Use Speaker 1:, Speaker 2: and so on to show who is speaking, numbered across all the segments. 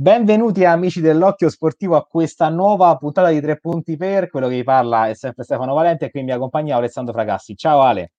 Speaker 1: Benvenuti amici dell'Occhio Sportivo a questa nuova puntata di Tre Punti Per. Quello che vi parla è sempre Stefano Valente e qui mi accompagna Alessandro Fragassi. Ciao Ale.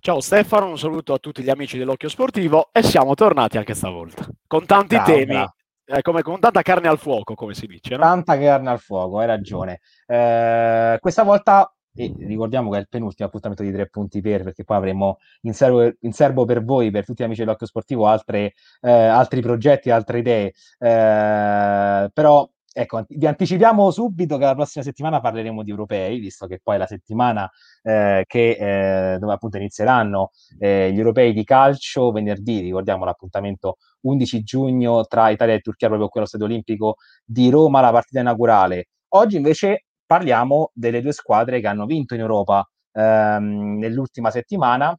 Speaker 2: Ciao Stefano, un saluto a tutti gli amici dell'Occhio Sportivo e siamo tornati anche stavolta con tanti Ciao, temi, eh, come, con tanta carne al fuoco, come si dice. No?
Speaker 1: Tanta carne al fuoco, hai ragione. Eh, questa volta e ricordiamo che è il penultimo appuntamento di tre punti per, perché poi avremo in serbo, in serbo per voi, per tutti gli amici dell'Occhio Sportivo, altre, eh, altri progetti, altre idee. Eh, però ecco, vi anticipiamo subito che la prossima settimana parleremo di europei, visto che poi è la settimana eh, che, eh, dove appunto inizieranno eh, gli europei di calcio venerdì, ricordiamo l'appuntamento 11 giugno tra Italia e Turchia, proprio quello stadio olimpico di Roma, la partita inaugurale. Oggi invece parliamo delle due squadre che hanno vinto in Europa ehm, nell'ultima settimana.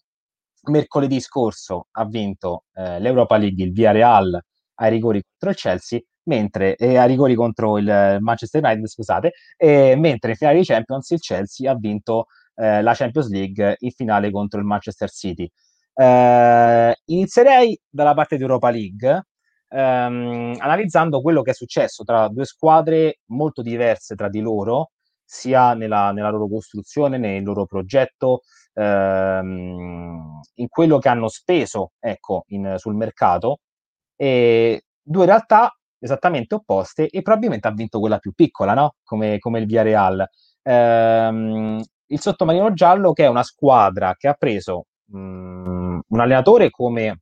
Speaker 1: Mercoledì scorso ha vinto eh, l'Europa League il Villarreal ai rigori contro il Chelsea, mentre eh, ai rigori contro il Manchester United, scusate, e, mentre in finale di Champions il Chelsea ha vinto eh, la Champions League in finale contro il Manchester City. Eh, inizierei dalla parte di Europa League, ehm, analizzando quello che è successo tra due squadre molto diverse tra di loro, sia nella, nella loro costruzione, nel loro progetto, ehm, in quello che hanno speso ecco, in, sul mercato. E due realtà esattamente opposte e probabilmente ha vinto quella più piccola, no? come, come il Villarreal. Ehm, il sottomarino giallo che è una squadra che ha preso mh, un allenatore come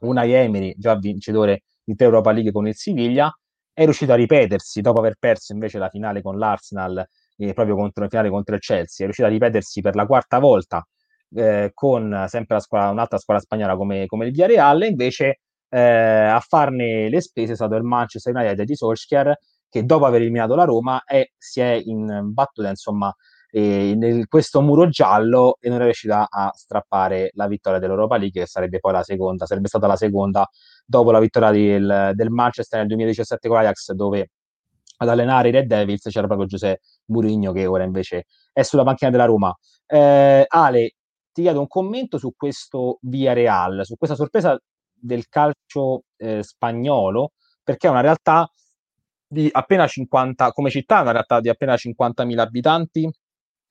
Speaker 1: una Emery, già vincitore di Europa League con il Siviglia, è riuscito a ripetersi dopo aver perso invece la finale con l'Arsenal eh, proprio contro, in finale contro il Chelsea, è riuscito a ripetersi per la quarta volta eh, con sempre squadra, un'altra squadra spagnola come, come il Villarreal, invece eh, a farne le spese è stato il Manchester United di Solskjaer, che dopo aver eliminato la Roma è, si è imbattuta insomma in questo muro giallo e non è riuscita a strappare la vittoria dell'Europa League, che sarebbe poi la seconda, sarebbe stata la seconda dopo la vittoria del, del Manchester nel 2017 con Ajax, dove ad allenare i Red Devils c'era proprio Giuseppe Murigno che ora invece è sulla panchina della Roma. Eh, Ale, ti chiedo un commento su questo Via Real, su questa sorpresa del calcio eh, spagnolo, perché è una realtà di appena 50, come città, una realtà di appena 50.000 abitanti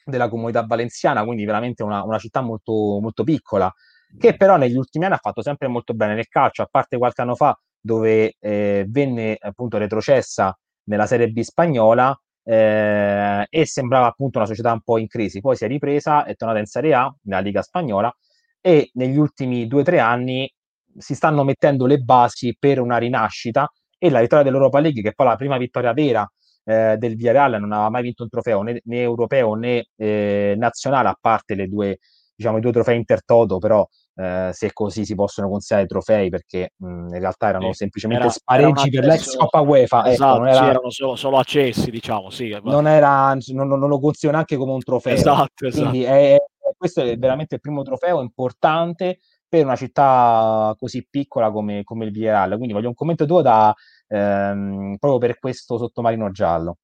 Speaker 1: della comunità valenziana, quindi veramente una, una città molto, molto piccola, che però negli ultimi anni ha fatto sempre molto bene nel calcio, a parte qualche anno fa dove eh, venne appunto retrocessa nella Serie B spagnola eh, e sembrava appunto una società un po' in crisi. Poi si è ripresa, è tornata in Serie A, nella Liga spagnola, e negli ultimi due o tre anni si stanno mettendo le basi per una rinascita e la vittoria dell'Europa League, che poi la prima vittoria vera eh, del Villarreal, non aveva mai vinto un trofeo né, né europeo né eh, nazionale, a parte le due, diciamo, i due trofei Intertoto, però eh, se così si possono considerare trofei perché mh, in realtà erano sì, semplicemente era, spareggi per l'ex Coppa UEFA ecco,
Speaker 2: esatto, ecco, era, sì, erano solo, solo, accessi diciamo sì,
Speaker 1: non, era, non, non, lo considero neanche come un trofeo. Esatto, esatto. quindi è, questo è veramente il primo trofeo importante per una città così piccola come, come il Villarreal. Quindi voglio un commento tuo da, ehm, proprio per questo sottomarino giallo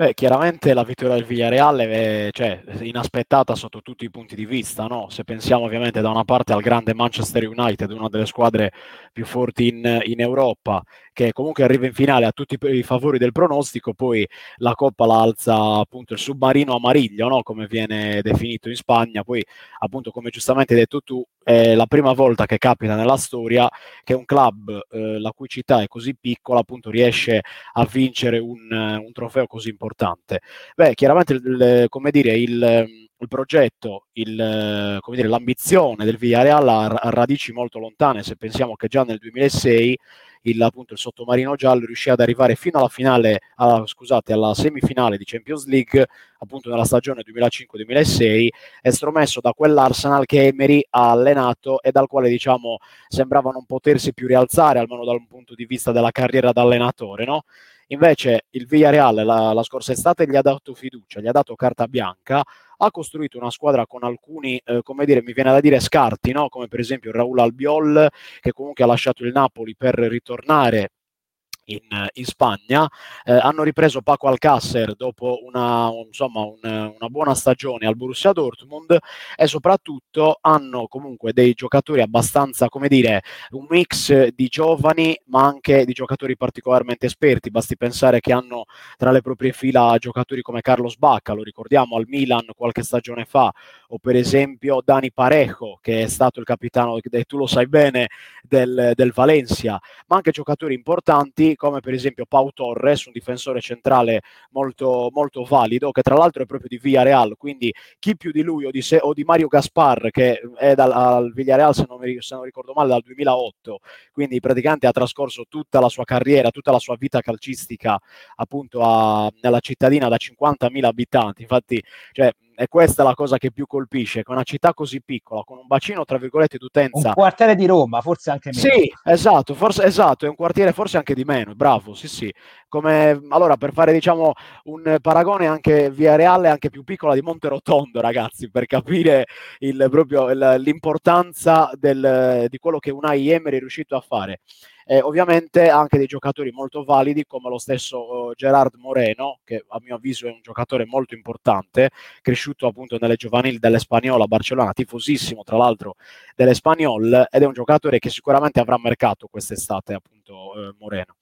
Speaker 2: Beh, chiaramente la vittoria del Villarreal è cioè, inaspettata sotto tutti i punti di vista, no? Se pensiamo ovviamente da una parte al grande Manchester United, una delle squadre più forti in, in Europa, che comunque arriva in finale a tutti i favori del pronostico, poi la Coppa la alza appunto il submarino amariglio, no? come viene definito in Spagna, poi appunto come giustamente hai detto tu, è la prima volta che capita nella storia che un club eh, la cui città è così piccola appunto riesce a vincere un, un trofeo così importante. Beh, chiaramente il, come dire, il il progetto, il, dire, l'ambizione del Villarreal ha radici molto lontane, se pensiamo che già nel 2006 il, appunto, il sottomarino giallo riuscì ad arrivare fino alla finale, alla, scusate, alla semifinale di Champions League, appunto nella stagione 2005-2006, estromesso da quell'Arsenal che Emery ha allenato e dal quale diciamo sembrava non potersi più rialzare, almeno dal punto di vista della carriera da allenatore, no? Invece il Villarreal la, la scorsa estate gli ha dato fiducia, gli ha dato carta bianca, ha costruito una squadra con alcuni, eh, come dire, mi viene da dire scarti, no? come per esempio Raul Albiol, che comunque ha lasciato il Napoli per ritornare in, in Spagna, eh, hanno ripreso Paco Alcácer dopo una, insomma, un, una buona stagione al Borussia Dortmund e soprattutto hanno comunque dei giocatori abbastanza, come dire, un mix di giovani ma anche di giocatori particolarmente esperti, basti pensare che hanno tra le proprie fila giocatori come Carlos Bacca, lo ricordiamo al Milan qualche stagione fa, o per esempio Dani Parejo che è stato il capitano, tu lo sai bene, del, del Valencia, ma anche giocatori importanti come per esempio Pau Torres, un difensore centrale molto, molto valido, che tra l'altro è proprio di Villarreal, quindi chi più di lui o di, se, o di Mario Gaspar, che è dal, al Villarreal se non, mi, se non ricordo male dal 2008, quindi praticamente ha trascorso tutta la sua carriera, tutta la sua vita calcistica appunto a, nella cittadina da 50.000 abitanti, infatti cioè, è questa la cosa che più colpisce, che una città così piccola, con un bacino tra virgolette d'utenza.
Speaker 1: Un quartiere di Roma, forse anche meno.
Speaker 2: Sì, esatto, forse, esatto, è un quartiere forse anche di meno, bravo, sì sì. Come, allora, per fare diciamo un paragone, anche Via Reale anche più piccola di Monte Rotondo, ragazzi, per capire il, proprio, il, l'importanza del, di quello che Unai Emery è riuscito a fare eh, ovviamente anche dei giocatori molto validi come lo stesso uh, Gerard Moreno, che a mio avviso è un giocatore molto importante, cresciuto appunto nelle giovanili dell'Espagnola a Barcellona, tifosissimo tra l'altro dell'Espagnol, ed è un giocatore che sicuramente avrà mercato quest'estate appunto uh, Moreno.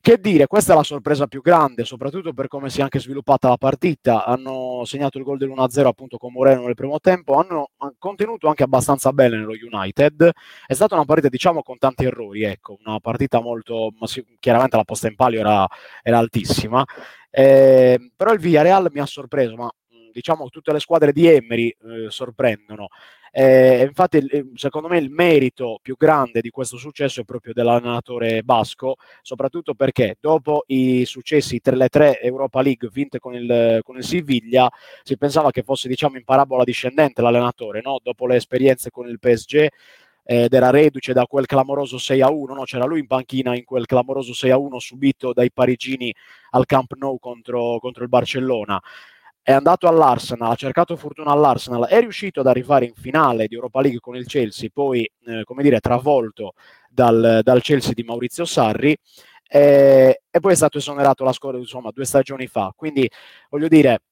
Speaker 2: Che dire, questa è la sorpresa più grande, soprattutto per come si è anche sviluppata la partita. Hanno segnato il gol dell'1-0 appunto con Moreno nel primo tempo, hanno contenuto anche abbastanza bene nello United. È stata una partita, diciamo, con tanti errori, ecco, una partita molto... chiaramente la posta in palio era, era altissima. Eh, però il Villarreal mi ha sorpreso, ma diciamo tutte le squadre di Emery eh, sorprendono. Eh, infatti, secondo me, il merito più grande di questo successo è proprio dell'allenatore basco, soprattutto perché dopo i successi tra le tre Europa League vinte con il, con il Siviglia, si pensava che fosse diciamo in parabola discendente l'allenatore, no? dopo le esperienze con il PSG ed era reduce da quel clamoroso 6 a 1, no? c'era lui in panchina in quel clamoroso 6 a 1 subito dai parigini al Camp Nou contro, contro il Barcellona è andato all'Arsenal, ha cercato fortuna all'Arsenal, è riuscito ad arrivare in finale di Europa League con il Chelsea, poi, eh, come dire, travolto dal, dal, Chelsea di Maurizio Sarri, eh, e poi è stato esonerato la scorsa, insomma, due stagioni fa. Quindi, voglio dire,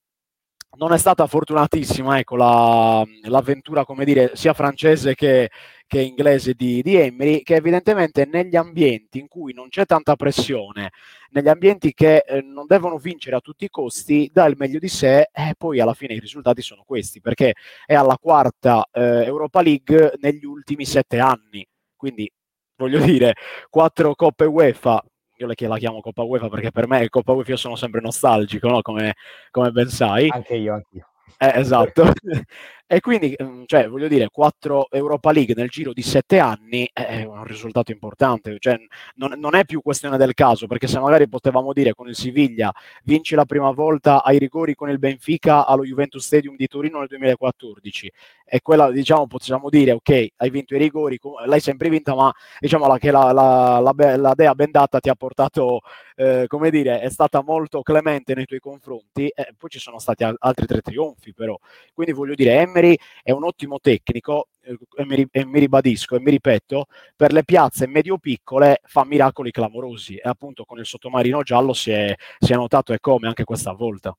Speaker 2: non è stata fortunatissima ecco, la, l'avventura, come dire, sia francese che, che inglese di, di, Emery, che evidentemente negli ambienti in cui non c'è tanta pressione, negli ambienti che eh, non devono vincere a tutti i costi, dà il meglio di sé e poi alla fine i risultati sono questi, perché è alla quarta eh, Europa League negli ultimi sette anni. Quindi voglio dire, quattro coppe UEFA, io la chiamo Coppa UEFA perché per me Coppa UEFA io sono sempre nostalgico, no? come, come ben sai.
Speaker 1: Anche io, anche io.
Speaker 2: Eh, esatto. e quindi, mm, cioè, voglio dire, quattro Europa League nel giro di sette anni è un risultato importante. Cioè, non, non, è più questione del caso, perché se magari potevamo dire con il Siviglia vinci la prima volta ai rigori con il Benfica allo Juventus Stadium di Torino nel 2014 e quella, diciamo, possiamo dire, ok, hai vinto i rigori, l'hai sempre vinta, ma diciamo che la, la, la, la Dea Bendata ti ha portato, eh, come dire, è stata molto clemente nei tuoi confronti, e poi ci sono stati altri tre trionfi però. Quindi voglio dire, Emery è un ottimo tecnico, eh, e mi, e mi ribadisco e mi ripeto, per le piazze medio-piccole fa miracoli clamorosi e appunto con il sottomarino giallo si è, si è notato e come anche questa volta.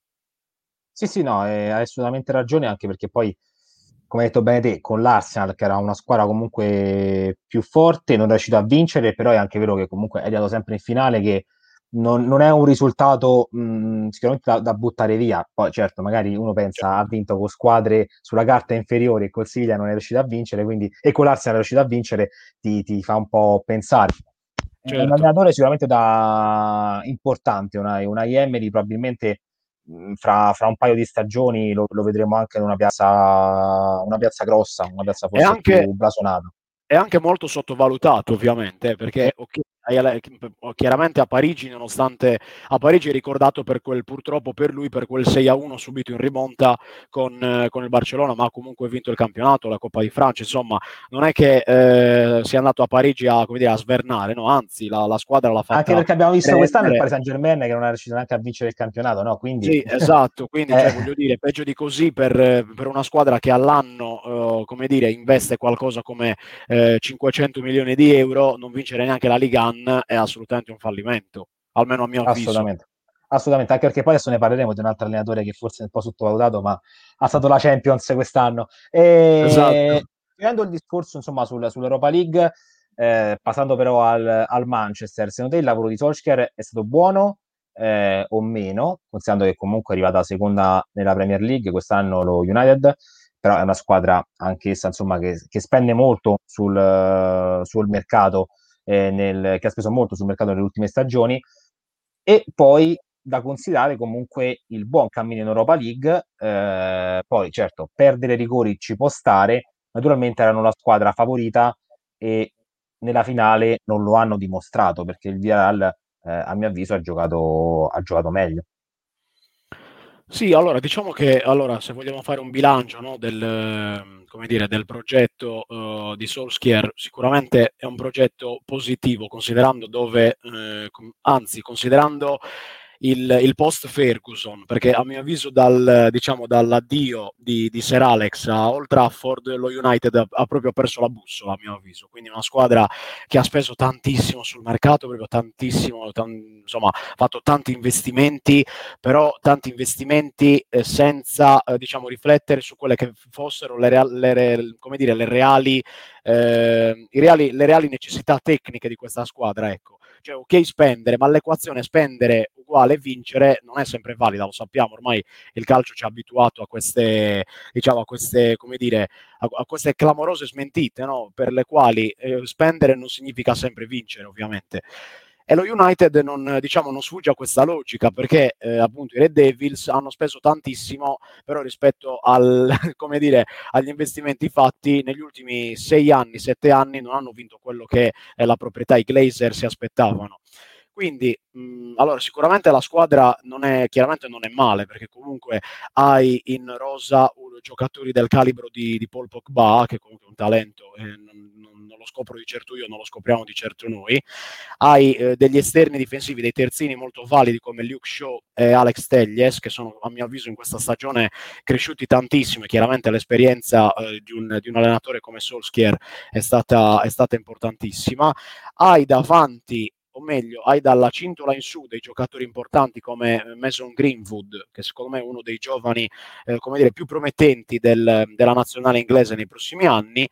Speaker 1: Sì, sì, no, hai assolutamente ragione anche perché poi come hai detto bene te, con l'Arsenal, che era una squadra comunque più forte, non è riuscito a vincere, però è anche vero che comunque è arrivato sempre in finale, che non, non è un risultato mh, sicuramente da, da, buttare via. Poi certo, magari uno pensa ha vinto con squadre sulla carta inferiori e col Siviglia non è riuscito a vincere, quindi, e con l'Arsenal è riuscito a vincere, ti, ti fa un po' pensare. Certo. È un allenatore sicuramente da importante, una, una Emery probabilmente fra, fra, un paio di stagioni lo, lo, vedremo anche in una piazza, una piazza grossa, una piazza forse anche, più blasonata.
Speaker 2: È anche molto sottovalutato, ovviamente, perché okay, chiaramente a Parigi, nonostante a Parigi è ricordato per quel purtroppo per lui per quel 6 a 1 subito in rimonta con, eh, con il Barcellona, ma ha comunque vinto il campionato, la Coppa di Francia. Insomma, non è che eh, sia andato a Parigi a, dire, a svernare, no? anzi, la, la, squadra l'ha fatta.
Speaker 1: Anche perché abbiamo visto prendere. quest'anno il Paris Saint Germain che non è riuscito neanche a vincere il campionato, no? Quindi...
Speaker 2: Sì, esatto. Quindi, cioè, eh. cioè, voglio dire, peggio di così per, per una squadra che all'anno, eh, come dire, investe qualcosa come 500 eh, milioni di euro, non vincere neanche la Liga Zidane è assolutamente un fallimento, almeno a mio avviso.
Speaker 1: Assolutamente. Assolutamente, anche perché poi adesso ne parleremo di un altro allenatore che forse è un po' sottovalutato, ma ha stato la Champions quest'anno. E... Esatto. Chiudendo il discorso insomma, sul, sull'Europa League, eh, passando però al, al, Manchester, secondo te il lavoro di Solskjaer è stato buono eh, o meno, considerando che comunque è arrivata seconda nella Premier League, quest'anno lo United, però è una squadra anch'essa insomma, che, che spende molto sul, sul mercato, eh, nel, che ha speso molto sul mercato nelle ultime stagioni, e poi da considerare comunque il buon cammino in Europa League, eh, poi certo perdere rigori ci può stare, naturalmente erano la squadra favorita e nella finale non lo hanno dimostrato perché il Villarreal eh, a mio avviso ha giocato, ha giocato meglio.
Speaker 2: Sì, allora diciamo che allora, se vogliamo fare un bilancio no, del, dire, del, progetto uh, di Solskjaer, sicuramente è un progetto positivo, considerando dove, eh, anzi, considerando il, il, post Ferguson, perché a mio avviso dal, diciamo, dall'addio di, di, Sir Alex a Old Trafford lo United ha, ha, proprio perso la bussola, a mio avviso, quindi una squadra che ha speso tantissimo sul mercato, proprio tantissimo, tan, insomma, ha fatto tanti investimenti, però tanti investimenti eh, senza eh, diciamo, riflettere su quelle che fossero le, real, le, come dire, le reali, eh, reali, le reali necessità tecniche di questa squadra, ecco cioè ok spendere, ma l'equazione spendere uguale vincere non è sempre valida, lo sappiamo, ormai il calcio ci ha abituato a queste, diciamo, a queste, come dire, a, a queste clamorose smentite, no? per le quali eh, spendere non significa sempre vincere, ovviamente. E lo United non, diciamo, non sfugge a questa logica perché eh, appunto i Red Devils hanno speso tantissimo, però rispetto al, dire, agli investimenti fatti negli ultimi sei anni, sette anni non hanno vinto quello che eh, la proprietà, i Glazer si aspettavano. Quindi, mh, allora, sicuramente la squadra non è, chiaramente non è male, perché comunque hai in rosa giocatori del calibro di, di Paul Pogba, che comunque è un talento, e non, non, non, lo scopro di certo io, non lo scopriamo di certo noi. Hai eh, degli esterni difensivi, dei terzini molto validi come Luke Shaw e Alex Teglies, che sono a mio avviso in questa stagione cresciuti tantissimo chiaramente l'esperienza eh, di, un, di, un, allenatore come Solskjaer è stata, è stata importantissima. Hai davanti o meglio, hai dalla cintola in su dei giocatori importanti come eh, Mason Greenwood, che secondo me è uno dei giovani eh, dire, più promettenti del, della nazionale inglese nei prossimi anni.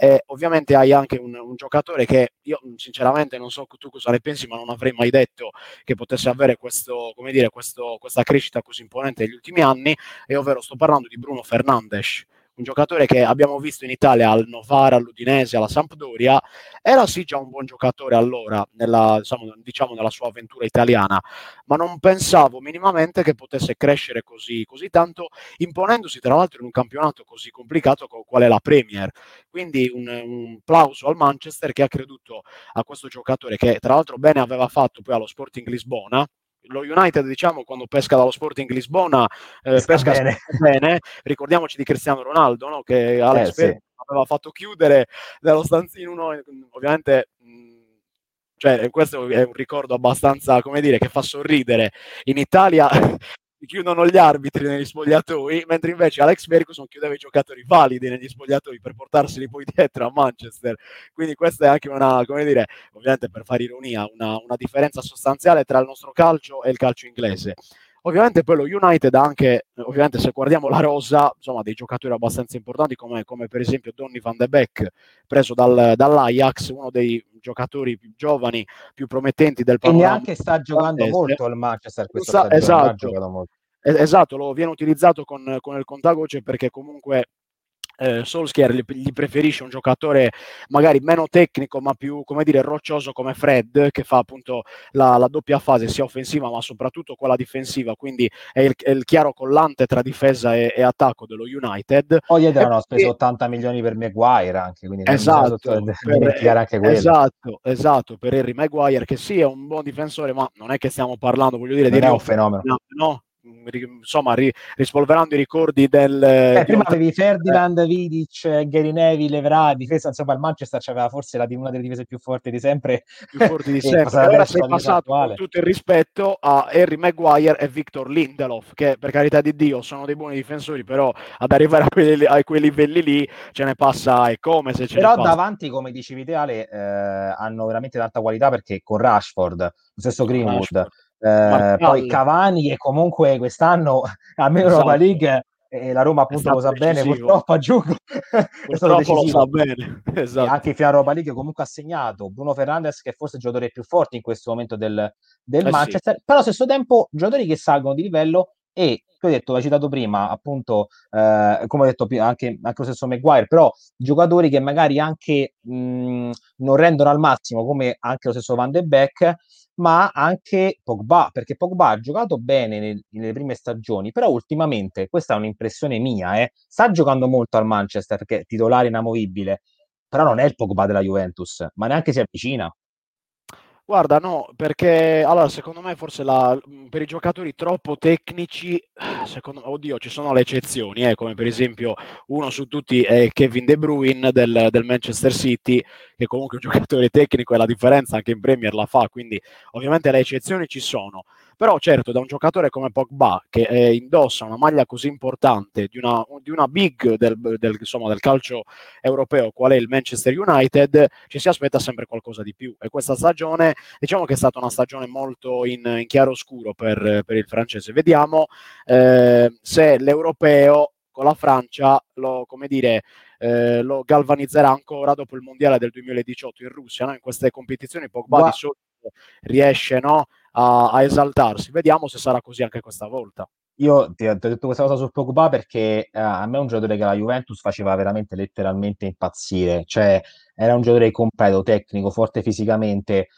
Speaker 2: E ovviamente hai anche un, un, giocatore che io sinceramente non so tu cosa ne pensi, ma non avrei mai detto che potesse avere questo, dire, questo, questa crescita così imponente negli ultimi anni, e ovvero sto parlando di Bruno Fernandes un giocatore che abbiamo visto in Italia al Novara, all'Udinese, alla Sampdoria, era sì già un buon giocatore allora, nella, diciamo, diciamo, nella sua avventura italiana, ma non pensavo minimamente che potesse crescere così, così tanto, imponendosi tra l'altro in un campionato così complicato qual è la Premier. Quindi un, un plauso al Manchester che ha creduto a questo giocatore che tra l'altro bene aveva fatto poi allo Sporting Lisbona, lo United, diciamo, quando pesca dallo Sporting Lisbona, eh, pesca bene. bene. Ricordiamoci di Cristiano Ronaldo, no? che Alex eh, sì. aveva fatto chiudere nello stanzino, no? ovviamente cioè, questo è un ricordo abbastanza, come dire, che fa sorridere. In Italia chiudono gli arbitri negli spogliatoi, mentre invece Alex Ferguson chiudeva i giocatori validi negli spogliatoi per portarseli poi dietro a Manchester. Quindi questa è anche una, come dire, ovviamente per fare ironia, una, una differenza sostanziale tra il nostro calcio e il calcio inglese. Ovviamente poi lo United ha anche, ovviamente se guardiamo la rosa, insomma dei giocatori abbastanza importanti come, come per esempio Donny van de Beek, preso dal, dall'Ajax, uno dei giocatori più giovani, più promettenti del
Speaker 1: panorama. E neanche sta giocando molto al Manchester
Speaker 2: questa esatto, esatto, lo viene utilizzato con, con il contagocce perché comunque eh, Solskjaer gli, gli, preferisce un giocatore magari meno tecnico ma più come dire roccioso come Fred che fa appunto la, la doppia fase sia offensiva ma soprattutto quella difensiva. Quindi è il, è il chiaro collante tra difesa e, e, attacco dello United.
Speaker 1: Poi dietro hanno speso 80 milioni per Maguire anche quindi
Speaker 2: esatto, per, anche esatto, esatto per Harry Maguire che sì è un buon difensore ma non è che stiamo parlando voglio dire
Speaker 1: non
Speaker 2: di
Speaker 1: è un fenomeno.
Speaker 2: No insomma, ri, rispolverando i ricordi del...
Speaker 1: Eh, prima avevi Ferdinand, Vidic, Gary Neville, Evra, difesa, insomma il Manchester aveva forse la, una delle difese più forti di sempre.
Speaker 2: Più forti di sempre. ora sei passato con tutto il rispetto a Harry Maguire e Victor Lindelof, che per carità di Dio sono dei buoni difensori, però ad arrivare a, quelli, a quei livelli lì ce ne passa e come se ce
Speaker 1: però
Speaker 2: ne
Speaker 1: passa. davanti, come dicevi te Ale, eh, hanno veramente tanta qualità perché con Rashford, lo stesso Greenwood... Rashford eh, poi Cavani che comunque quest'anno almeno esatto. Europa League e la Roma appunto lo sa bene purtroppo aggiungo
Speaker 2: purtroppo lo sa bene
Speaker 1: esatto. anche in Europa League comunque ha segnato Bruno Fernandes che è forse il giocatore più forte in questo momento del, del eh Manchester sì. però allo stesso tempo giocatori che salgono di livello e tu hai detto, l'hai citato prima, appunto, eh, come ho detto anche, anche lo stesso Maguire, però giocatori che magari anche mh, non rendono al massimo, come anche lo stesso Van de Beek, ma anche Pogba, perché Pogba ha giocato bene nel, nelle prime stagioni, però ultimamente, questa è un'impressione mia, eh, sta giocando molto al Manchester, perché è titolare inamovibile, però non è il Pogba della Juventus, ma neanche si avvicina.
Speaker 2: Guarda, no, perché allora secondo me forse la, per i giocatori troppo tecnici, secondo, oddio, ci sono le eccezioni, eh, come per esempio uno su tutti è Kevin De Bruyne del, del, Manchester City, che comunque è un giocatore tecnico e la differenza anche in Premier la fa, quindi ovviamente le eccezioni ci sono. Però certo, da un giocatore come Pogba, che eh, indossa una maglia così importante di una, di una big del, del, insomma, del, calcio europeo, qual è il Manchester United, ci si aspetta sempre qualcosa di più. E questa stagione, diciamo che è stata una stagione molto in, in chiaro scuro per, per, il francese. Vediamo eh, se l'europeo con la Francia lo, come dire, eh, lo galvanizzerà ancora dopo il mondiale del 2018 in Russia. No? In queste competizioni Pogba Gua- di solito riesce no, a, a, esaltarsi. Vediamo se sarà così anche questa volta.
Speaker 1: Io ti ho detto questa cosa su Pogba perché eh, a me è un giocatore che la Juventus faceva veramente letteralmente impazzire, cioè era un giocatore completo, tecnico, forte fisicamente,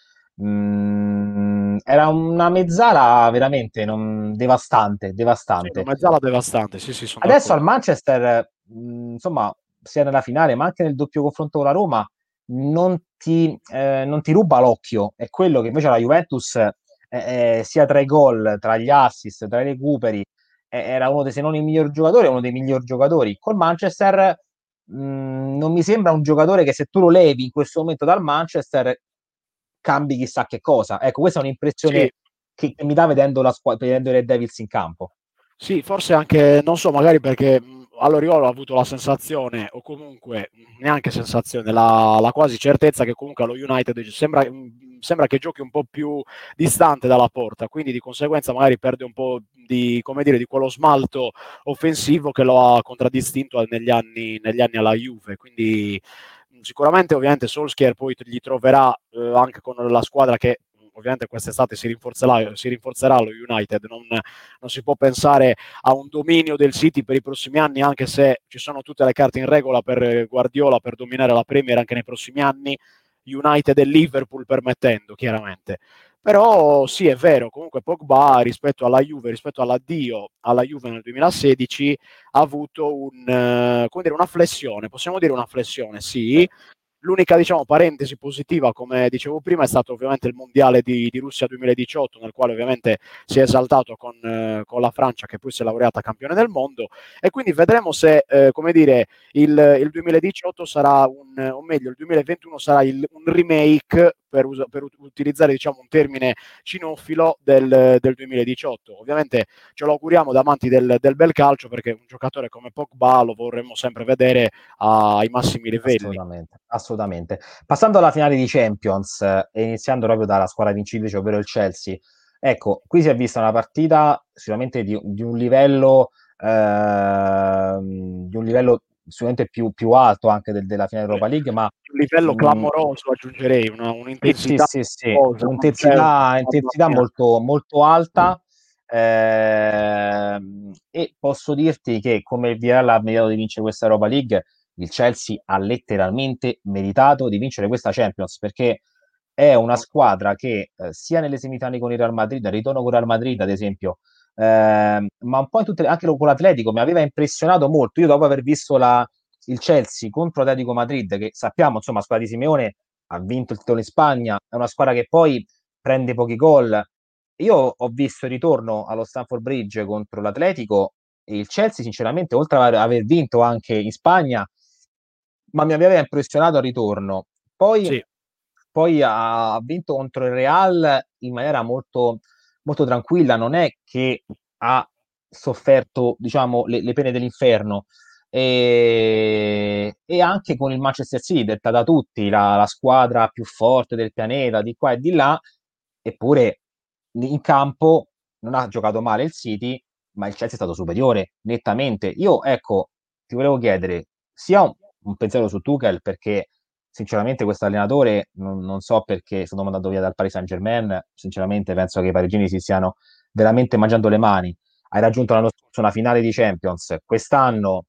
Speaker 1: Mm, era una mezzala veramente non, devastante, devastante.
Speaker 2: Sì, mezzala devastante, sì, sì,
Speaker 1: Adesso al Manchester, mh, mm, insomma, sia nella finale, ma anche nel doppio confronto con la Roma, non ti, eh, non ti ruba l'occhio. È quello che invece la Juventus, eh, eh, sia tra i gol, tra gli assist, tra i recuperi, era uno dei, se non il miglior giocatore, uno dei migliori giocatori. Col Manchester mh, mm, non mi sembra un giocatore che se tu lo levi in questo momento dal Manchester cambi chissà che cosa. Ecco, questa è un'impressione sì. che, che, mi dà vedendo, la squ- vedendo i Red Devils in campo.
Speaker 2: Sì, forse anche, non so, magari perché all'Oriolo ho avuto la sensazione, o comunque neanche sensazione, la, la quasi certezza che comunque allo United sembra, sembra, che giochi un po' più distante dalla porta, quindi di conseguenza magari perde un po' di, come dire, di quello smalto offensivo che lo ha contraddistinto negli anni, negli anni alla Juve. Quindi sicuramente ovviamente Solskjaer poi gli troverà eh, anche con la squadra che ovviamente quest'estate si rinforzerà, si rinforzerà lo United, non, non, si può pensare a un dominio del City per i prossimi anni, anche se ci sono tutte le carte in regola per Guardiola per dominare la Premier anche nei prossimi anni, United e Liverpool permettendo, chiaramente. Però sì, è vero, comunque Pogba rispetto alla Juve, rispetto all'addio alla Juve nel 2016, ha avuto un, eh, dire, una flessione, possiamo dire una flessione, sì, L'unica diciamo, parentesi positiva, come dicevo prima, è stato ovviamente il mondiale di, di Russia 2018, nel quale ovviamente si è esaltato con, eh, con, la Francia, che poi si è laureata campione del mondo. E quindi vedremo se, eh, come dire, il, il, 2018 sarà un, o meglio, il 2021 sarà il, un remake per, us- per utilizzare diciamo, un termine cinofilo del, del, 2018. Ovviamente ce lo auguriamo da amanti del, del, bel calcio perché un giocatore come Pogba lo vorremmo sempre vedere ai massimi livelli.
Speaker 1: Assolutamente, assolutamente. Passando alla finale di Champions eh, e iniziando proprio dalla squadra vincitrice, ovvero il Chelsea, ecco, qui si è vista una partita sicuramente di, di un livello... Eh, di un livello sicuramente più, più alto anche del, della finale Europa League, ma
Speaker 2: un livello clamoroso aggiungerei, una, un'intensità,
Speaker 1: sì, sì, sì, sì. Un'intensità, intensità molto, molto alta. Eh, e posso dirti che come il Villarreal ha meritato di vincere questa Europa League, il Chelsea ha letteralmente meritato di vincere questa Champions perché è una squadra che eh, sia nelle semifinali con il Real Madrid, ritorno con il Real Madrid ad esempio, eh, ma un po' in tutte le, anche con l'Atletico mi aveva impressionato molto. Io dopo aver visto la, il Chelsea contro l'Atletico Madrid, che sappiamo, insomma, la squadra di Simeone ha vinto il titolo in Spagna, è una squadra che poi prende pochi gol io ho visto il ritorno allo Stanford Bridge contro l'Atletico e il Chelsea, sinceramente, oltre ad aver vinto anche in Spagna, ma mi aveva impressionato al ritorno. Poi, sì. poi ha vinto contro il Real in maniera molto, molto tranquilla, non è che ha sofferto diciamo, le, le pene dell'inferno. E, e, anche con il Manchester City, detta da tutti la, la, squadra più forte del pianeta, di qua e di là, eppure in campo non ha giocato male il City, ma il Chelsea è stato superiore nettamente. Io, ecco, ti volevo chiedere sia un, un pensiero su Tuchel, perché sinceramente questo allenatore non, non, so perché è stato mandato via dal Paris Saint Germain, sinceramente penso che i parigini si stiano veramente mangiando le mani. Hai raggiunto l'anno scorso una finale di Champions, quest'anno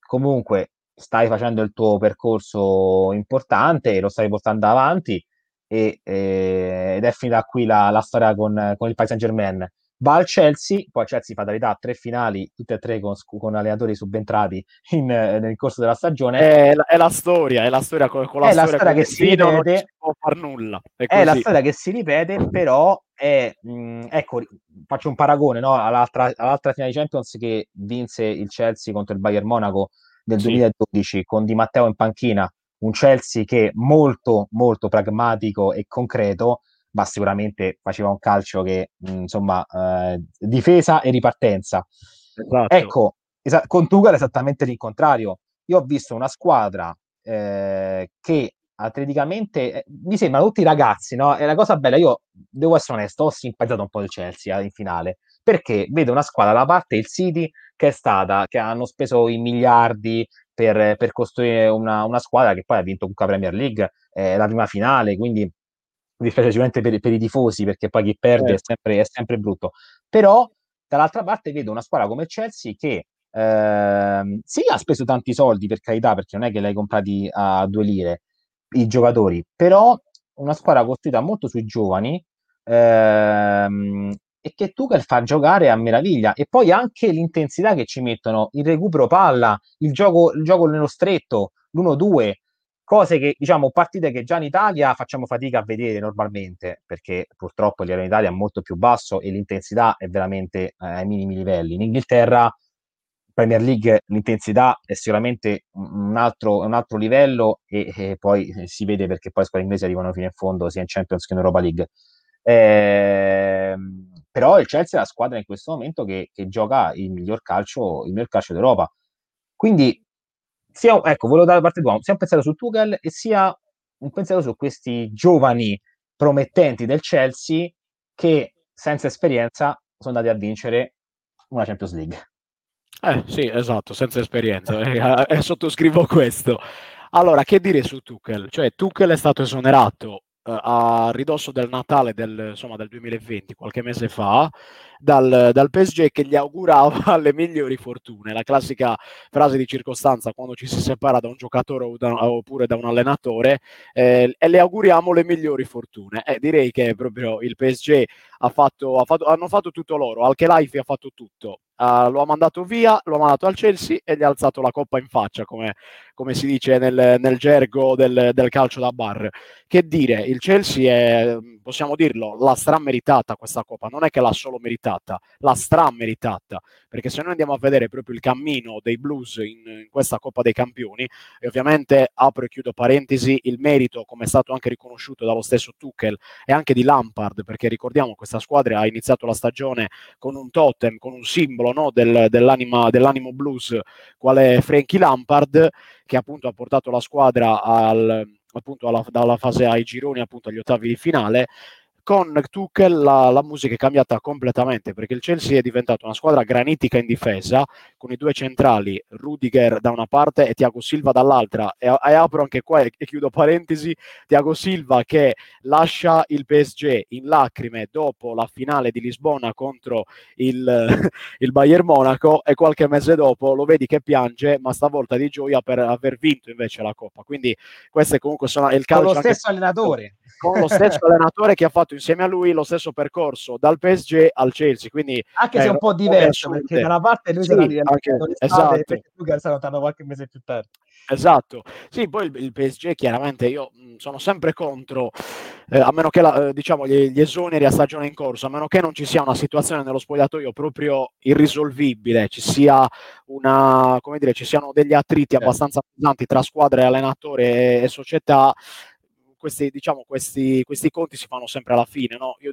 Speaker 1: comunque stai facendo il tuo percorso importante e lo stai portando avanti e, e, ed è finita qui la, la storia con, con il Paris Saint Germain va al Chelsea, poi Chelsea fa da verità tre finali, tutte e tre con, con allenatori subentrati in, nel corso della stagione.
Speaker 2: È la, è la, storia, è la storia con, con la,
Speaker 1: è
Speaker 2: storia,
Speaker 1: la storia che si ripete. Non
Speaker 2: può far nulla.
Speaker 1: È, è, la storia che si ripete, però è, mh, ecco, faccio un paragone no? all'altra, all'altra finale di Champions che vinse il Chelsea contro il Bayern Monaco del sì. 2012 con Di Matteo in panchina, un Chelsea che è molto molto pragmatico e concreto ma sicuramente faceva un calcio che, insomma, eh, difesa e ripartenza. Esatto. Ecco, esa- con Tuchel è esattamente il contrario. Io ho visto una squadra eh, che atleticamente eh, mi sembrano tutti ragazzi, no? È la cosa bella, io devo essere onesto, ho simpatizzato un po' il Chelsea eh, in finale, perché vedo una squadra da parte il City che è stata, che hanno speso i miliardi per, per costruire una, una, squadra che poi ha vinto Cucca Premier League, eh, la prima finale, quindi mi dispiace sicuramente per, per, i tifosi perché poi chi perde eh. è, sempre, è, sempre, brutto. Però dall'altra parte vedo una squadra come Chelsea che ehm, sì ha speso tanti soldi per carità perché non è che l'hai comprati a due lire i giocatori, però una squadra costruita molto sui giovani ehm, e che Tuchel fa giocare a meraviglia e poi anche l'intensità che ci mettono, il recupero palla, il gioco, il gioco nello stretto, l'1-2 cose che diciamo partite che già in Italia facciamo fatica a vedere normalmente perché purtroppo il livello in Italia è molto più basso e l'intensità è veramente eh, ai minimi livelli. In Inghilterra Premier League l'intensità è sicuramente un altro, un altro livello e, e, poi si vede perché poi le squadre inglesi arrivano fino in fondo sia in Champions che in Europa League. Eh, però il Chelsea è la squadra in questo momento che, che gioca il miglior calcio, il miglior calcio d'Europa. Quindi sia, ecco, volevo dare parte tua, sia un pensiero su Tuchel e sia un pensiero su questi giovani promettenti del Chelsea che senza esperienza sono andati a vincere una Champions League.
Speaker 2: Eh sì, esatto, senza esperienza, eh, eh, sottoscrivo questo. Allora, che dire su Tuchel? Cioè, Tuchel è stato esonerato a ridosso del Natale del, insomma, del 2020, qualche mese fa, dal, dal, PSG che gli augurava le migliori fortune. La classica frase di circostanza quando ci si separa da un giocatore o da, oppure da un allenatore, eh, e le auguriamo le migliori fortune. Eh, direi che proprio il PSG ha fatto, ha fatto, hanno fatto tutto loro, Alche Life ha fatto tutto. Uh, lo ha mandato via, lo ha mandato al Chelsea e gli ha alzato la coppa in faccia, come, come si dice nel, nel gergo del, del, calcio da bar. Che dire, il Chelsea è, possiamo dirlo, l'ha strameritata questa coppa, non è che l'ha solo meritata, l'ha strameritata, perché se noi andiamo a vedere proprio il cammino dei Blues in, in questa Coppa dei Campioni, e ovviamente apro e chiudo parentesi, il merito, come è stato anche riconosciuto dallo stesso Tuchel e anche di Lampard, perché ricordiamo questa squadra ha iniziato la stagione con un totem, con un simbolo no, del, dell'anima, dell'animo blues, quale Frankie Lampard, che appunto ha portato la squadra al, appunto alla, dalla fase ai gironi appunto agli ottavi di finale con Tuchel la, la, musica è cambiata completamente perché il Chelsea è diventato una squadra granitica in difesa con i due centrali Rudiger da una parte e Tiago Silva dall'altra. E, e apro anche qua e, e, chiudo parentesi Tiago Silva che lascia il PSG in lacrime dopo la finale di Lisbona contro il, il Bayern Monaco e qualche mese dopo lo vedi che piange ma stavolta di gioia per aver vinto invece la Coppa. Quindi questo è comunque sono il calcio
Speaker 1: con lo stesso allenatore.
Speaker 2: con lo stesso allenatore che ha fatto insieme a lui lo stesso percorso dal PSG al Chelsea. Quindi,
Speaker 1: anche se è un po' diverso, perché da una parte lui sì, sarà
Speaker 2: esatto.
Speaker 1: perché che salutano qualche mese più tardi.
Speaker 2: Esatto, sì, poi il, il PSG chiaramente io mh, sono sempre contro eh, a meno che la, eh, diciamo, gli, gli, esoneri a stagione in corso, a meno che non ci sia una situazione nello spogliatoio proprio irrisolvibile, ci sia una, come dire, ci siano degli attriti certo. abbastanza pesanti tra squadre, allenatore e, e società, questi, diciamo, questi, questi, conti si fanno sempre alla fine. No? Io,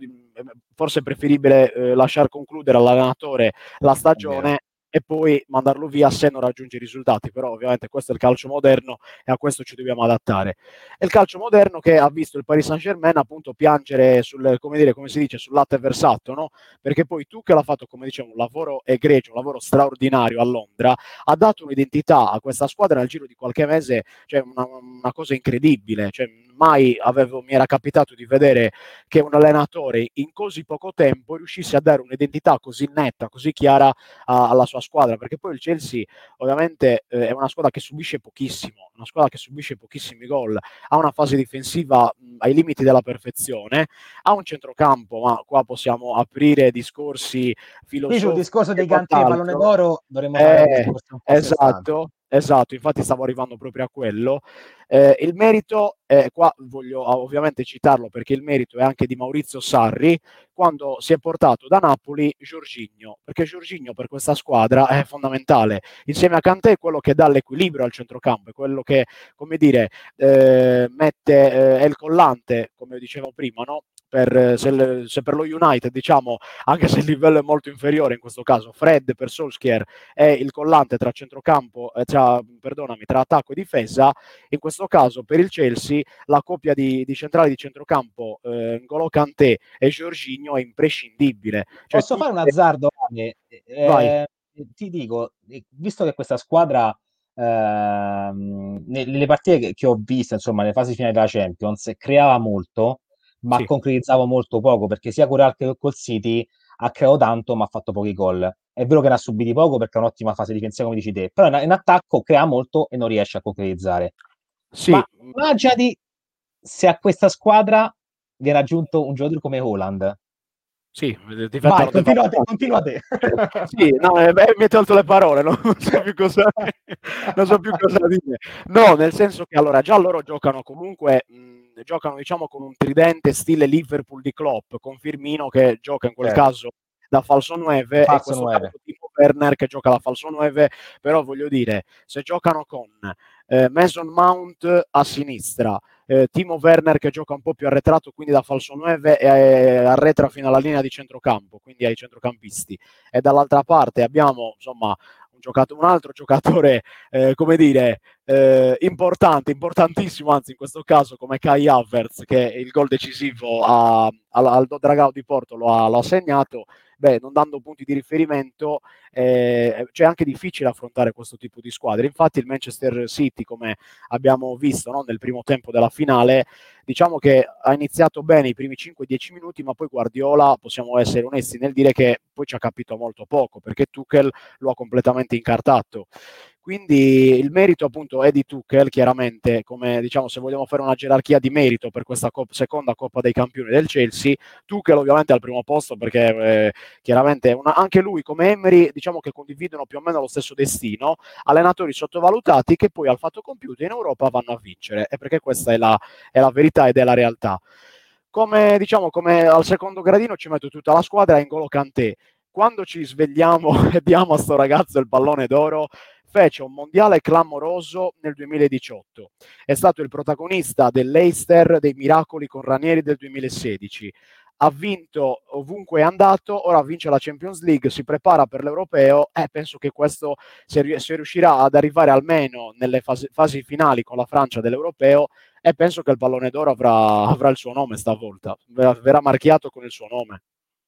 Speaker 2: forse è preferibile eh, lasciar concludere all'allenatore la stagione e poi mandarlo via se non raggiunge i risultati. Però ovviamente questo è il calcio moderno e a questo ci dobbiamo adattare. È il calcio moderno che ha visto il Paris Saint-Germain appunto piangere sul, come, dire, come si dice, sul latte versato, no? perché poi tu che l'ha fatto, come dicevo, un lavoro egregio, un lavoro straordinario a Londra, ha dato un'identità a questa squadra nel giro di qualche mese, cioè una, una cosa incredibile. Cioè, mai avevo, mi era capitato di vedere che un allenatore in così poco tempo riuscisse a dare un'identità così netta, così chiara a, alla sua squadra, perché poi il Chelsea ovviamente eh, è una squadra che subisce pochissimo, una squadra che subisce pochissimi gol, ha una fase difensiva mh, ai limiti della perfezione, ha un centrocampo, ma qua possiamo aprire discorsi filosofici.
Speaker 1: Qui sul discorso dei canti e pallone d'oro dovremmo
Speaker 2: eh, Esatto, Esatto, infatti stavo arrivando proprio a quello. Eh, il merito, eh, qua voglio ah, ovviamente citarlo perché il merito è anche di Maurizio Sarri, quando si è portato da Napoli Giorginio, perché Giorginio per questa squadra è fondamentale. Insieme a Cantè è quello che dà l'equilibrio al centrocampo, è quello che, come dire, eh, mette, eh, è il collante, come dicevo prima, no? Per, se, se, per lo United, diciamo, anche se il livello è molto inferiore in questo caso, Fred per Solskjaer è il collante tra centrocampo, eh, tra, perdonami, tra attacco e difesa, in questo caso per il Chelsea la coppia di, di centrali di centrocampo eh, N'Golo Kanté e Giorginio è imprescindibile.
Speaker 1: Cioè, Posso fare un azzardo? Eh, eh ti dico, eh, visto che questa squadra ehm, nelle partite che ho visto, insomma, nelle fasi finali della Champions, creava molto, ma sì. concretizzavo molto poco perché sia con Real che col City ha creato tanto ma ha fatto pochi gol. È vero che ne ha subiti poco perché è un'ottima fase difensiva come dici te, però in, in attacco crea molto e non riesce a concretizzare. Sì. Ma immaginati se a questa squadra viene aggiunto un giocatore come Holland.
Speaker 2: Sì,
Speaker 1: Vai, continua, te, continua te.
Speaker 2: sì, no, eh, beh, mi hai tolto le parole, no? non, so più cosa, non so più cosa dire. No, nel senso che allora già loro giocano comunque mh, giocano diciamo con un tridente stile Liverpool di Klopp, con Firmino che gioca in quel certo. caso da falso 9 falso e questo 9. caso tipo Werner che gioca da falso 9, però voglio dire, se giocano con eh, Mason Mount a sinistra, eh, Timo Werner che gioca un po' più arretrato, quindi da falso 9 e eh, arretra fino alla linea di centrocampo, quindi ai centrocampisti. E dall'altra parte abbiamo insomma giocato un altro giocatore, eh, come dire, eh, importante, importantissimo, anzi in questo caso come Kai Havertz, che il gol decisivo a, al, al Dragao di Porto lo ha, lo ha segnato, beh, non dando punti di riferimento, eh, cioè è anche difficile affrontare questo tipo di squadre. Infatti il Manchester City, come abbiamo visto no, nel primo tempo della finale, diciamo che ha iniziato bene i primi 5-10 minuti, ma poi Guardiola, possiamo essere onesti nel dire che poi ci ha capito molto poco, perché Tuchel lo ha completamente incartato. Quindi il merito appunto è di Tuchel, chiaramente, come diciamo se vogliamo fare una gerarchia di merito per questa cop- seconda Coppa dei Campioni del Chelsea, Tuchel ovviamente al primo posto perché eh, chiaramente una, anche lui come Emery diciamo che condividono più o meno lo stesso destino, allenatori sottovalutati che poi al fatto compiuto in Europa vanno a vincere e perché questa è la, è la verità ed è la realtà. Come, diciamo, come al secondo gradino ci metto tutta la squadra in Golo Kanté. Quando ci svegliamo e diamo a sto ragazzo il pallone d'oro, fece un mondiale clamoroso nel 2018. È stato il protagonista dell'Eister dei miracoli con Ranieri del 2016. Ha vinto ovunque è andato, ora vince la Champions League, si prepara per l'Europeo e eh, penso che questo, se, se, riuscirà ad arrivare almeno nelle fasi, fasi finali con la Francia dell'Europeo, eh, penso che il pallone d'oro avrà, avrà il suo nome stavolta, verrà marchiato con il suo nome.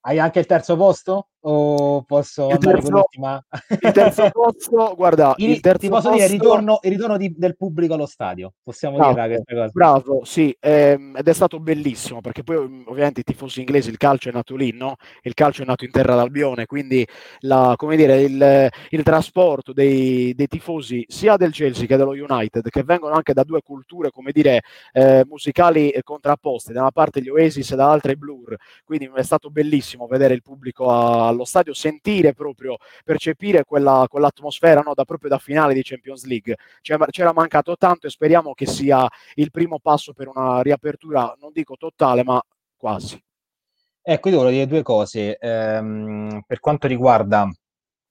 Speaker 1: Hai anche il terzo posto? O posso
Speaker 2: il andare terzo, con l'ultima? il terzo posto, guarda, il, il terzo
Speaker 1: ti posso posto... dire il ritorno, il ritorno di, del pubblico allo stadio. Possiamo bravo, dire questa cosa.
Speaker 2: Bravo, sì, ehm, ed è stato bellissimo perché poi mm, ovviamente i tifosi inglesi, il calcio è nato lì, no? Il calcio è nato in terra d'Albione, quindi la, come dire, il, il trasporto dei, dei, tifosi sia del Chelsea che dello United, che vengono anche da due culture, come dire, eh, musicali contrapposte, da una parte gli Oasis e dall'altra i Blur, quindi è stato bellissimo bellissimo vedere il pubblico allo stadio, sentire proprio, percepire quella, quell'atmosfera no, da, proprio da finale di Champions League. C'era, mancato tanto e speriamo che sia il primo passo per una riapertura, non dico totale, ma quasi.
Speaker 1: Ecco, io volevo dire due cose. Ehm, per quanto riguarda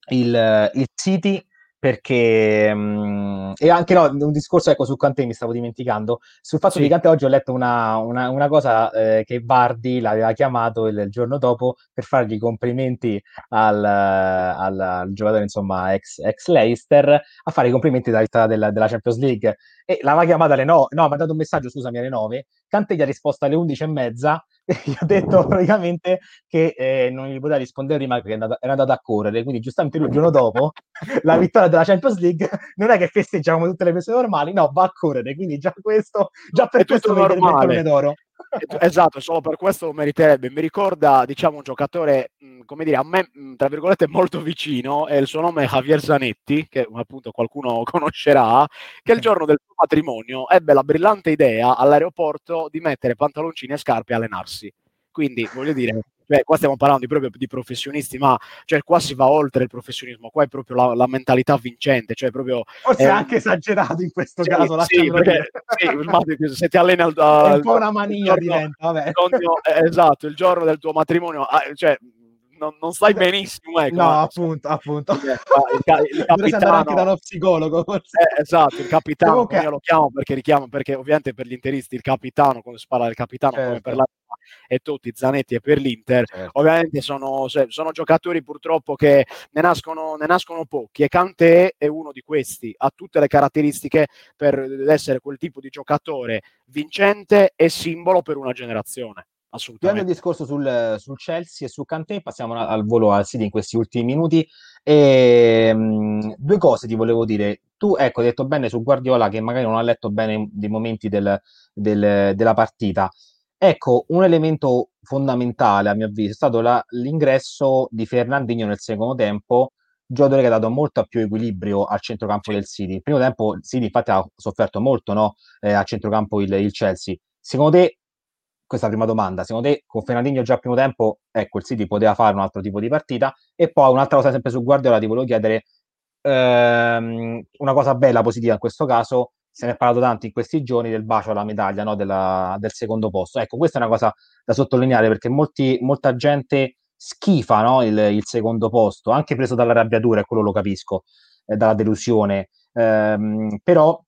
Speaker 1: il, il City, perché mh, e anche no, un discorso ecco su Kanté mi stavo dimenticando sul fatto sì. di Kanté oggi ho letto una, una, una cosa eh, che Vardi l'aveva chiamato il, il, giorno dopo per fargli complimenti al, al, al giocatore insomma ex, ex, Leicester a fare i complimenti della vittoria della, della Champions League e l'aveva chiamata alle 9 no, mi ha dato un messaggio scusami alle 9 Kanté gli ha risposto alle 11 e mezza. Gli ho detto praticamente che eh, non gli poteva rispondere prima perché era andato a correre, quindi giustamente lui il giorno dopo la vittoria della Champions League non è che festeggiamo come tutte le persone normali, no, va a correre, quindi già questo, già per è questo merita il pallone d'oro.
Speaker 2: Esatto, solo per questo lo meriterebbe. Mi ricorda, diciamo, un giocatore, mh, come dire, a me, mh, tra virgolette, molto vicino, e il suo nome è Javier Zanetti, che appunto qualcuno conoscerà, che il giorno del suo matrimonio ebbe la brillante idea all'aeroporto di mettere pantaloncini e scarpe e allenarsi. Quindi, voglio dire, cioè, qua stiamo parlando di, proprio di professionisti, ma cioè, qua si va oltre il professionismo, qua è proprio la, la mentalità vincente. Cioè proprio,
Speaker 1: Forse è anche esagerato in questo sì, caso.
Speaker 2: Sì, perché, sì, se ti alleni al, al,
Speaker 1: è un po' una mania diventa, vabbè.
Speaker 2: Giorno, eh, esatto, il giorno del tuo matrimonio, ah, cioè, non, non, stai benissimo. Ecco,
Speaker 1: no, appunto, appunto. Il, il, il capitano, anche da uno psicologo.
Speaker 2: Eh, esatto, il capitano, Comunque... io lo chiamo perché richiamo, perché ovviamente per gli interisti il capitano, quando si parla del capitano, certo. come per la e tutti, Zanetti e per l'Inter, certo. ovviamente sono, sono, giocatori purtroppo che ne nascono, ne nascono pochi e Kanté è uno di questi, ha tutte le caratteristiche per essere quel tipo di giocatore vincente e simbolo per una generazione. Assolutamente.
Speaker 1: il discorso sul, sul, Chelsea e su Kanté, passiamo al volo al City in questi ultimi minuti. E, mh, due cose ti volevo dire. Tu, ecco, hai detto bene su Guardiola che magari non ha letto bene dei momenti del, del, della partita. Ecco, un elemento fondamentale a mio avviso è stato la, l'ingresso di Fernandinho nel secondo tempo, giocatore che ha dato molto più equilibrio al centrocampo del City. Il primo tempo il City infatti ha sofferto molto no? eh, a centrocampo il, il, Chelsea. Secondo te, questa è la prima domanda, secondo te con Fernandinho già al primo tempo, ecco, il City poteva fare un altro tipo di partita? E poi un'altra cosa sempre su Guardiola ti volevo chiedere, ehm, una cosa bella, positiva in questo caso, se ne è parlato tanto in questi giorni del bacio alla medaglia no, della, del secondo posto. Ecco, questa è una cosa da sottolineare perché molti, molta gente schifa no, il, il, secondo posto, anche preso dalla rabbiatura, e quello lo capisco, eh, dalla delusione. Ehm, però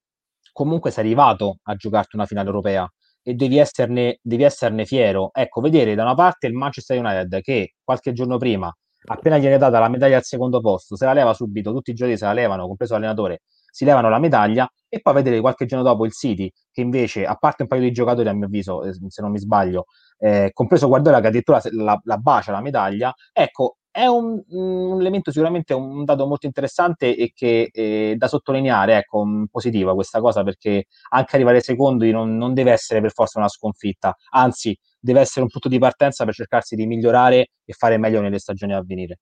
Speaker 1: comunque sei arrivato a giocarti una finale europea e devi esserne, devi esserne fiero. Ecco, vedere da una parte il Manchester United che qualche giorno prima, appena gli è data la medaglia al secondo posto, se la leva subito, tutti i giochi se la levano, compreso l'allenatore, si levano la medaglia e poi vedere qualche giorno dopo il City che invece, a parte un paio di giocatori a mio avviso, eh, se non mi sbaglio, eh, compreso Guardiola che addirittura la, la bacia la medaglia, ecco, è un, un, elemento sicuramente un dato molto interessante e che eh, da sottolineare, ecco, positiva questa cosa perché anche arrivare secondi non, non, deve essere per forza una sconfitta, anzi deve essere un punto di partenza per cercarsi di migliorare e fare meglio nelle stagioni a venire.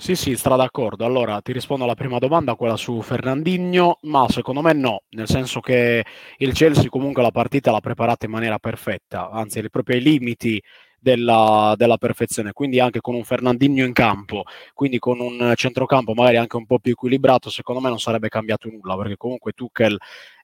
Speaker 2: Sì, sì, sarà d'accordo. Allora ti rispondo alla prima domanda, quella su Fernandinho, ma secondo me no, nel senso che il Chelsea comunque la partita l'ha preparata in maniera perfetta, anzi proprio ai limiti della, della, perfezione, quindi anche con un Fernandinho in campo, quindi con un centrocampo magari anche un po' più equilibrato, secondo me non sarebbe cambiato nulla, perché comunque Tuchel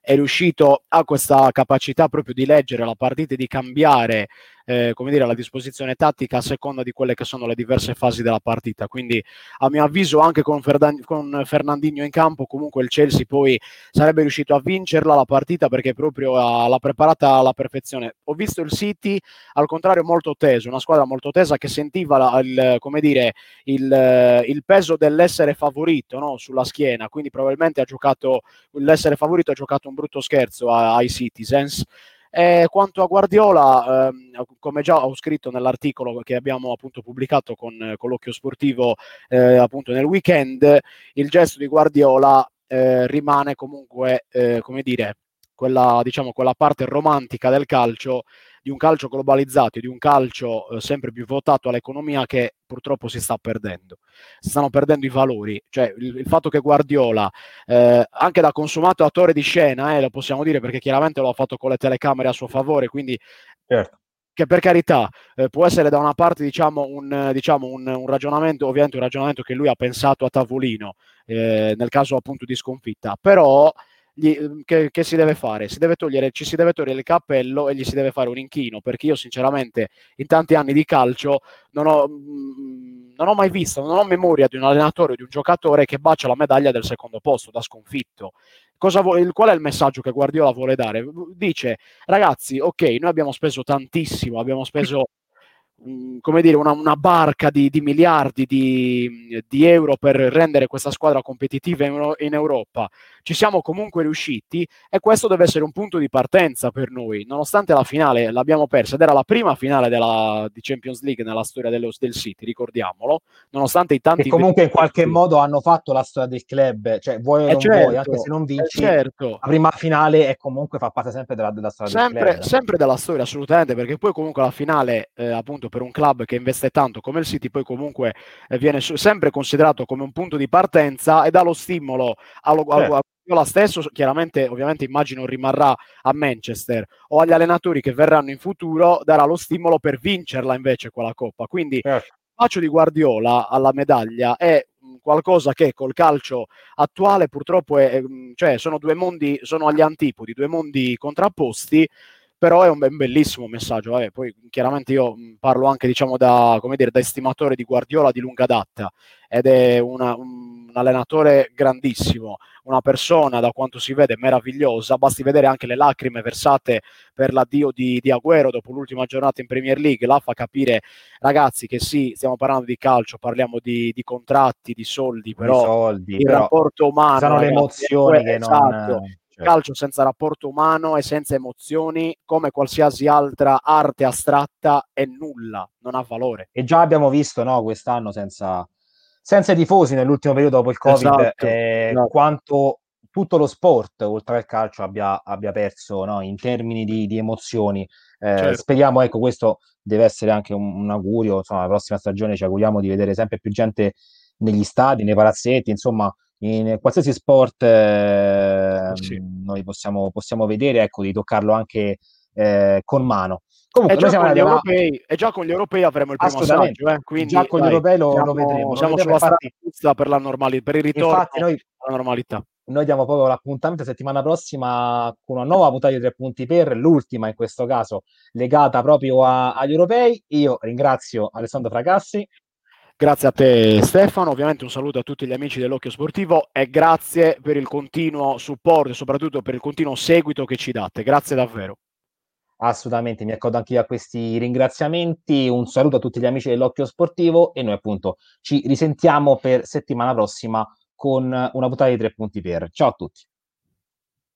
Speaker 2: è riuscito a questa capacità proprio di leggere la partita e di cambiare eh, come dire, la disposizione tattica a seconda di quelle che sono le diverse fasi della partita. Quindi, a mio avviso, anche con, Ferdan- con Fernandinho in campo, comunque il Chelsea poi sarebbe riuscito a vincerla la partita perché proprio l'ha preparata alla perfezione. Ho visto il City al contrario molto teso, una squadra molto tesa che sentiva la, il, come dire, il, il peso dell'essere favorito no? sulla schiena, quindi probabilmente ha giocato l'essere favorito ha giocato un brutto scherzo ai Citizens. E quanto a Guardiola, ehm, come già ho scritto nell'articolo che abbiamo appunto pubblicato con, l'occhio sportivo eh, appunto nel weekend, il gesto di Guardiola eh, rimane comunque, eh, come dire, quella, diciamo, quella parte romantica del calcio di un calcio globalizzato e di un calcio eh, sempre più votato all'economia che purtroppo si sta perdendo. Si stanno perdendo i valori, cioè il, il fatto che Guardiola, eh, anche da consumato attore di scena, eh, lo possiamo dire perché chiaramente lo ha fatto con le telecamere a suo favore, quindi
Speaker 1: certo.
Speaker 2: che per carità eh, può essere da una parte diciamo, un, diciamo un, un, ragionamento, ovviamente un ragionamento che lui ha pensato a tavolino eh, nel caso appunto di sconfitta, però gli, che, che, si deve fare? Si deve togliere, ci si deve togliere il cappello e gli si deve fare un inchino, perché io sinceramente in tanti anni di calcio non ho, mh, non ho mai visto, non ho memoria di un allenatore o di un giocatore che bacia la medaglia del secondo posto da sconfitto. Vuole, qual è il messaggio che Guardiola vuole dare? Dice, ragazzi, ok, noi abbiamo speso tantissimo, abbiamo speso come dire, una, una barca di, di miliardi di, di, euro per rendere questa squadra competitiva in, in, Europa. Ci siamo comunque riusciti e questo deve essere un punto di partenza per noi, nonostante la finale l'abbiamo persa ed era la prima finale della, di Champions League nella storia dello, del City, ricordiamolo, nonostante i tanti...
Speaker 1: E comunque in qualche modo hanno fatto la storia del club, cioè vuoi o eh non certo, vuoi, anche se non eh vinci, certo. la prima finale è comunque fa parte sempre della, della storia
Speaker 2: sempre,
Speaker 1: del club.
Speaker 2: Sempre della storia, assolutamente, perché poi comunque la finale, eh, appunto, appunto per un club che investe tanto come il City poi comunque eh, viene sempre considerato come un punto di partenza e dà lo stimolo allo, allo, allo Guardiola stesso, chiaramente ovviamente immagino rimarrà a Manchester o agli allenatori che verranno in futuro darà lo stimolo per vincerla invece quella coppa. Quindi certo. il faccio di Guardiola alla medaglia è qualcosa che col calcio attuale purtroppo è, cioè sono due mondi, sono agli antipodi, due mondi contrapposti però è un, un bellissimo messaggio. Vabbè, poi chiaramente io parlo anche diciamo, da, come dire, da estimatore di Guardiola di lunga data ed è una, un allenatore grandissimo, una persona da quanto si vede meravigliosa, basti vedere anche le lacrime versate per l'addio di, di Agüero dopo l'ultima giornata in Premier League, là fa capire ragazzi che sì, stiamo parlando di calcio, parliamo di, di contratti, di soldi, però
Speaker 1: di soldi,
Speaker 2: il però rapporto umano...
Speaker 1: Sono le emozioni che esatto, non
Speaker 2: certo. calcio senza rapporto umano e senza emozioni, come qualsiasi altra arte astratta, è nulla, non ha valore.
Speaker 1: E già abbiamo visto no, quest'anno senza, senza i tifosi nell'ultimo periodo dopo il Covid esatto, eh, esatto. quanto tutto lo sport, oltre al calcio, abbia, abbia perso no, in termini di, di emozioni. Eh, certo. Speriamo, ecco, questo deve essere anche un, un augurio. Insomma, la prossima stagione ci auguriamo di vedere sempre più gente negli stadi, nei palazzetti, insomma, in qualsiasi sport eh, sì. noi possiamo, possiamo, vedere, ecco, di toccarlo anche eh, con mano.
Speaker 2: Comunque, e, già con europei, e già con gli europei avremo il primo assaggio, eh? quindi
Speaker 1: già con dai, gli europei lo, siamo, lo vedremo.
Speaker 2: Siamo sulla strada per la normalità, per il ritorno infatti noi, alla normalità.
Speaker 1: Noi diamo proprio l'appuntamento settimana prossima con una nuova puntata di tre punti per, l'ultima in questo caso legata proprio a, agli europei. Io ringrazio Alessandro Fracassi.
Speaker 2: Grazie a te Stefano, ovviamente un saluto a tutti gli amici dell'Occhio Sportivo e grazie per il continuo supporto e soprattutto per il continuo seguito che ci date. Grazie davvero.
Speaker 1: Assolutamente, mi accodo anche io a questi ringraziamenti. Un saluto a tutti gli amici dell'Occhio Sportivo e noi appunto ci risentiamo per settimana prossima con una puntata di tre punti per. Ciao a tutti.